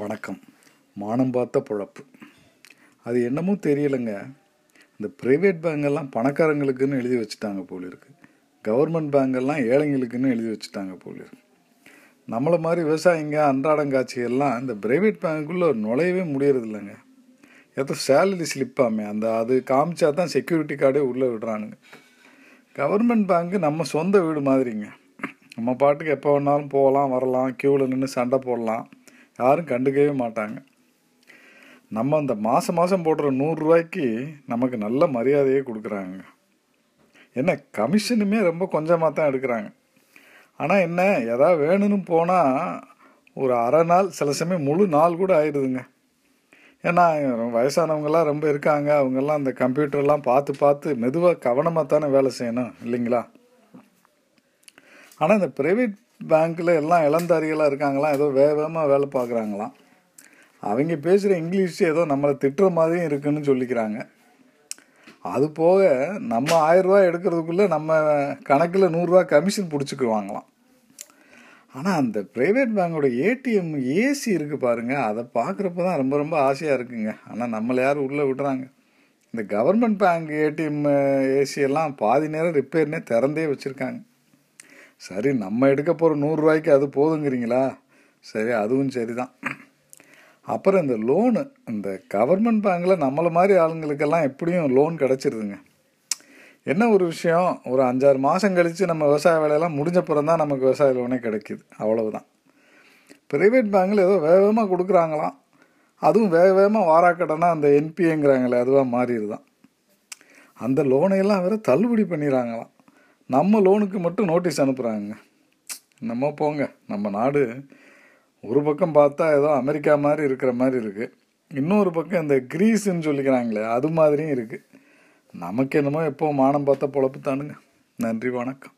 வணக்கம். மானம் பார்த்த பொழப்பு. அது என்னமோ தெரியலைங்க. இந்த ப்ரைவேட் பேங்கெல்லாம் பணக்காரங்களுக்குன்னு எழுதி வச்சுட்டாங்க போல கவர்மெண்ட் பேங்கெல்லாம் ஏழைங்களுக்குன்னு எழுதி வச்சுட்டாங்க போல இருக்கு நம்மளை மாதிரி விவசாயிங்க அன்றாடங்காட்சிகள்லாம் இந்த ப்ரைவேட் பேங்குக்குள்ளே நுழையவே முடியறது இல்லைங்க ஏதோ சேலரி ஸ்லிப்பாமே அந்த அது காமிச்சா தான் செக்யூரிட்டி கார்டே உள்ளே விடுறானுங்க. கவர்மெண்ட் பேங்க்கு நம்ம சொந்த வீடு மாதிரிங்க. நம்ம பாட்டுக்கு எப்போ வேணாலும் போகலாம் வரலாம் க்யூவில் நின்று சண்டை போடலாம். யாரும் கண்டுக்கவே மாட்டாங்க. நம்ம அந்த மாதம் மாதம் போடுற நூறுரூவாய்க்கு நமக்கு நல்ல மரியாதையே கொடுக்குறாங்க. என்ன கமிஷனுமே ரொம்ப கொஞ்சமாக தான் எடுக்கிறாங்க. ஆனால் என்ன எதாவது வேணும்னு போனால் ஒரு அரை நாள் சில சமயம் முழு நாள் கூட ஆயிடுதுங்க ஏன்னா வயசானவங்கெல்லாம் ரொம்ப இருக்காங்க. அவங்கெல்லாம் அந்த கம்ப்யூட்டர்லாம் பார்த்து பார்த்து மெதுவாக கவனமாக தானே வேலை செய்யணும் இல்லைங்களா? ஆனால் இந்த ப்ரைவேட் பேங்க்கில் எல்லாம் இளந்தாரிகளாக இருக்காங்களாம். ஏதோ வேகமாக வேலை பார்க்குறாங்களாம். அவங்க பேசுகிற இங்கிலீஷ் ஏதோ நம்மளை திட்டுற மாதிரியும் இருக்குன்னு சொல்லிக்கிறாங்க. அது போக நம்ம ஆயிரரூவா எடுக்கிறதுக்குள்ளே நம்ம கணக்கில் நூறுரூவா கமிஷன் பிடிச்சிக்குவாங்களாம். ஆனால் அந்த ப்ரைவேட் பேங்கோட ஏடிஎம் ஏசி இருக்குது பாருங்கள் அதை பார்க்குறப்ப தான் ரொம்ப ரொம்ப ஆசையாக இருக்குங்க. ஆனால் நம்மளை யாரும் உள்ளே விடுறாங்க? இந்த கவர்மெண்ட் பேங்க் ஏடிஎம் ஏசி எல்லாம் பாதி நேரம் ரிப்பேர்னே திறந்தே வச்சுருக்காங்க. சரி நம்ம எடுக்க போகிற நூறுரூவாய்க்கு அது போதுங்கிறீங்களா? சரி அதுவும் சரி தான் அப்புறம் இந்த லோனு இந்த கவர்மெண்ட் பேங்கில் நம்மளை மாதிரி ஆளுங்களுக்கெல்லாம் எப்படியும் லோன் கிடச்சிருதுங்க. என்ன ஒரு விஷயம்? ஒரு அஞ்சாறு மாதம் கழித்து நம்ம விவசாய வேலையெல்லாம் முடிஞ்ச தான் நமக்கு விவசாய லோனே கிடைக்கிது. அவ்வளவுதான். ப்ரைவேட் பேங்கில் ஏதோ வேகமாக கொடுக்குறாங்களாம். அதுவும் வேக வேகமாக வாராக்கடனா அந்த என்பிஏங்கிறாங்களே அதுவாக மாறிடுதான். அந்த லோனையெல்லாம் வேறு தள்ளுபடி பண்ணிடுறாங்களாம். நம்ம லோனுக்கு மட்டும் நோட்டீஸ் அனுப்புகிறாங்க நம்ம போங்க. நம்ம நாடு ஒரு பக்கம் பார்த்தா ஏதோ அமெரிக்கா மாதிரி இருக்கிற மாதிரி இருக்குது இன்னொரு பக்கம் இந்த கிரீஸ்ன்னு சொல்லிக்கிறாங்களே அது மாதிரியும் இருக்குது நமக்கு என்னமோ எப்போ மானம் பார்த்த பொழப்பு தானுங்க நன்றி வணக்கம்.